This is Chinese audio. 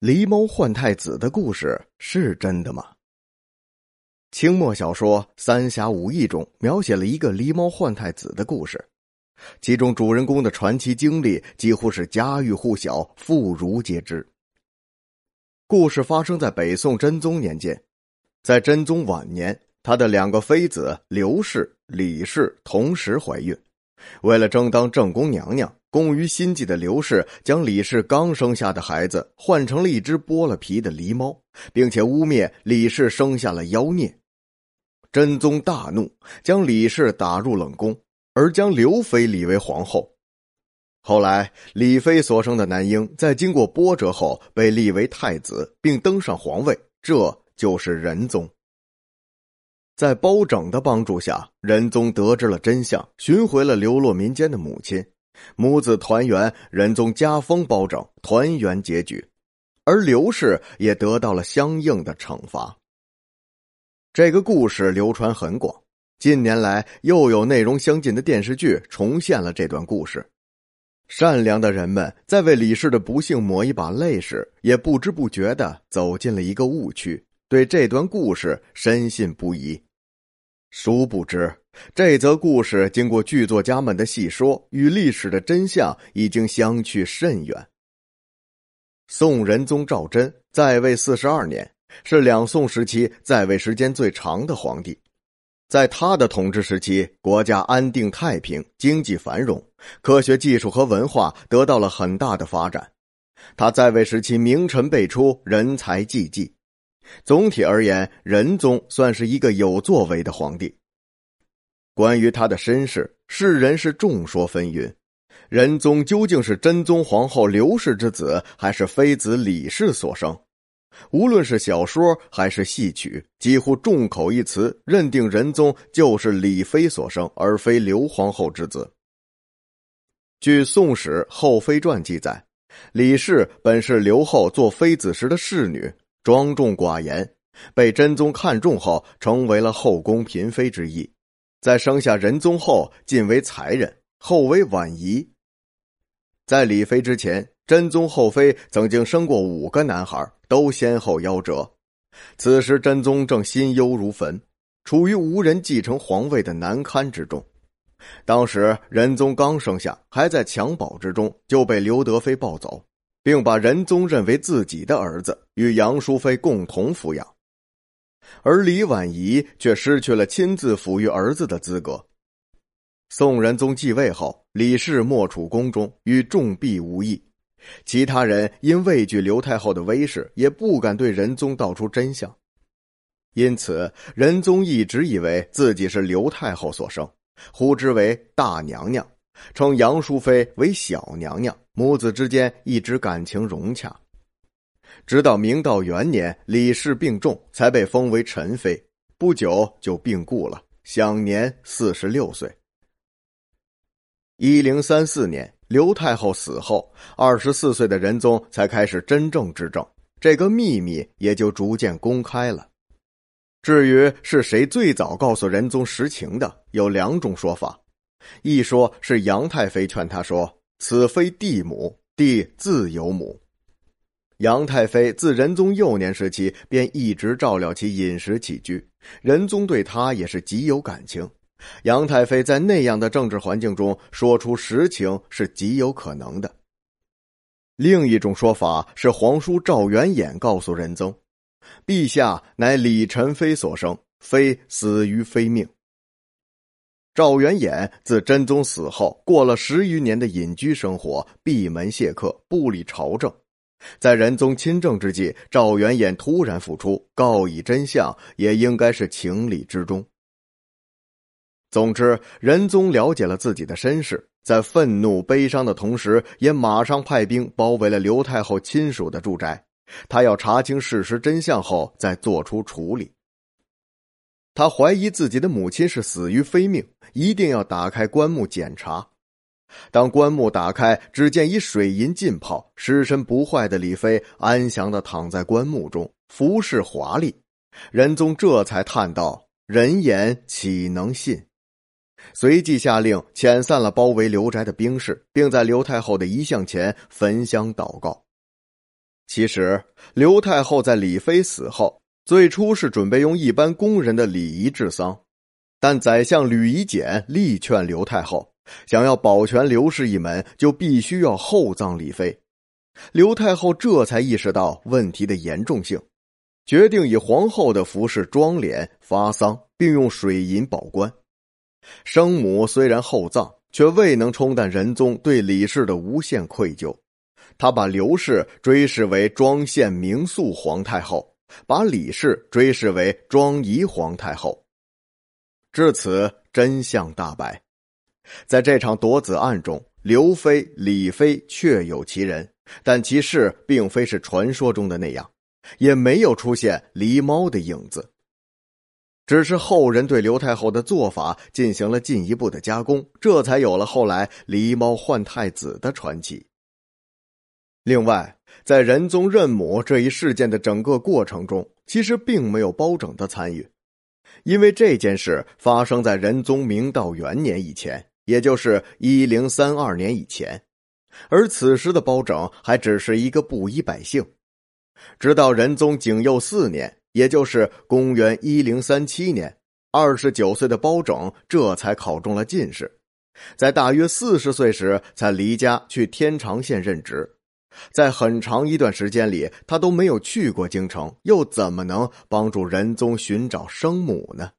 狸猫换太子的故事是真的吗？清末小说《三侠五义》中描写了一个狸猫换太子的故事，其中主人公的传奇经历几乎是家喻户晓、妇孺皆知。故事发生在北宋真宗年间，在真宗晚年，他的两个妃子刘氏、李氏同时怀孕，为了争当正宫娘娘。工于心计的刘氏将李氏刚生下的孩子换成了一只剥了皮的狸猫，并且污蔑李氏生下了妖孽。真宗大怒，将李氏打入冷宫，而将刘妃立为皇后。后来，李妃所生的男婴在经过波折后被立为太子，并登上皇位，这就是仁宗。在包拯的帮助下，仁宗得知了真相，寻回了流落民间的母亲。母子团圆，仁宗加封包拯，团圆结局，而刘氏也得到了相应的惩罚。这个故事流传很广，近年来又有内容相近的电视剧重现了这段故事。善良的人们在为李氏的不幸抹一把泪时，也不知不觉的走进了一个误区，对这段故事深信不疑。殊不知。这则故事经过剧作家们的细说，与历史的真相已经相去甚远。宋仁宗赵祯在位四十二年，是两宋时期在位时间最长的皇帝。在他的统治时期，国家安定太平，经济繁荣，科学技术和文化得到了很大的发展。他在位时期，名臣辈出，人才济济。总体而言，仁宗算是一个有作为的皇帝。关于他的身世，世人是众说纷纭。仁宗究竟是真宗皇后刘氏之子，还是妃子李氏所生？无论是小说还是戏曲，几乎众口一词，认定仁宗就是李妃所生，而非刘皇后之子。据《宋史·后妃传》记载，李氏本是刘后做妃子时的侍女，庄重寡言，被真宗看中后，成为了后宫嫔妃之一。在生下仁宗后，晋为才人，后为婉仪。在李妃之前，真宗后妃曾经生过五个男孩，都先后夭折。此时，真宗正心忧如焚，处于无人继承皇位的难堪之中。当时，仁宗刚生下，还在襁褓之中，就被刘德妃抱走，并把仁宗认为自己的儿子，与杨淑妃共同抚养。而李婉仪却失去了亲自抚育儿子的资格。宋仁宗继位后，李氏莫处宫中，与众婢无异。其他人因畏惧刘太后的威势，也不敢对仁宗道出真相。因此，仁宗一直以为自己是刘太后所生，呼之为大娘娘，称杨淑妃为小娘娘，母子之间一直感情融洽。直到明道元年，李氏病重，才被封为陈妃。不久就病故了，享年四十六岁。一零三四年，刘太后死后，二十四岁的仁宗才开始真正执政，这个秘密也就逐渐公开了。至于是谁最早告诉仁宗实情的，有两种说法：一说是杨太妃劝他说：“此非帝母，帝自有母。”杨太妃自仁宗幼年时期便一直照料其饮食起居，仁宗对她也是极有感情。杨太妃在那样的政治环境中说出实情是极有可能的。另一种说法是，皇叔赵元衍告诉仁宗：“陛下乃李宸妃所生，非死于非命。”赵元衍自真宗死后过了十余年的隐居生活，闭门谢客，不理朝政。在仁宗亲政之际，赵元衍突然复出，告以真相，也应该是情理之中。总之，仁宗了解了自己的身世，在愤怒悲伤的同时，也马上派兵包围了刘太后亲属的住宅。他要查清事实真相后再做出处理。他怀疑自己的母亲是死于非命，一定要打开棺木检查。当棺木打开，只见以水银浸泡、尸身不坏的李妃安详的躺在棺木中，服饰华丽。仁宗这才叹道：“人言岂能信？”随即下令遣散了包围刘宅的兵士，并在刘太后的遗像前焚香祷告。其实，刘太后在李妃死后，最初是准备用一般宫人的礼仪治丧，但宰相吕夷简力劝刘太后，想要保全刘氏一门，就必须要厚葬李妃。刘太后这才意识到问题的严重性，决定以皇后的服饰装殓发丧，并用水银保棺。生母虽然厚葬，却未能冲淡仁宗对李氏的无限愧疚。他把刘氏追谥为庄献明肃皇太后，把李氏追谥为庄仪皇太后。至此，真相大白。在这场夺子案中，刘妃、李妃确有其人。但其事并非是传说中的那样，也没有出现狸猫的影子。只是后人对刘太后的做法进行了进一步的加工，这才有了后来狸猫换太子的传奇。另外，在仁宗认母这一事件的整个过程中，其实并没有包拯的参与，因为这件事发生在仁宗明道元年以前，也就是一零三二年以前。而此时的包拯还只是一个布衣百姓，直到仁宗景佑四年，也就是公元一零三七年，二十九岁的包拯这才考中了进士，在大约四十岁时才离家去天长县任职，在很长一段时间里，他都没有去过京城，又怎么能帮助仁宗寻找生母呢？